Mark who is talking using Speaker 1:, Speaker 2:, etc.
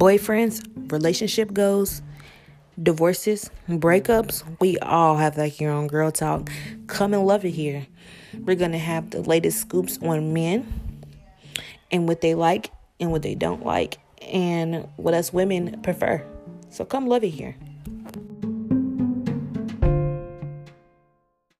Speaker 1: boyfriends, relationship goals, divorces, breakups. We all have like your own Girl Talk. Come and love it here. We're going to have the latest scoops on men and what they like and what they don't like and what us women prefer. So come love it here.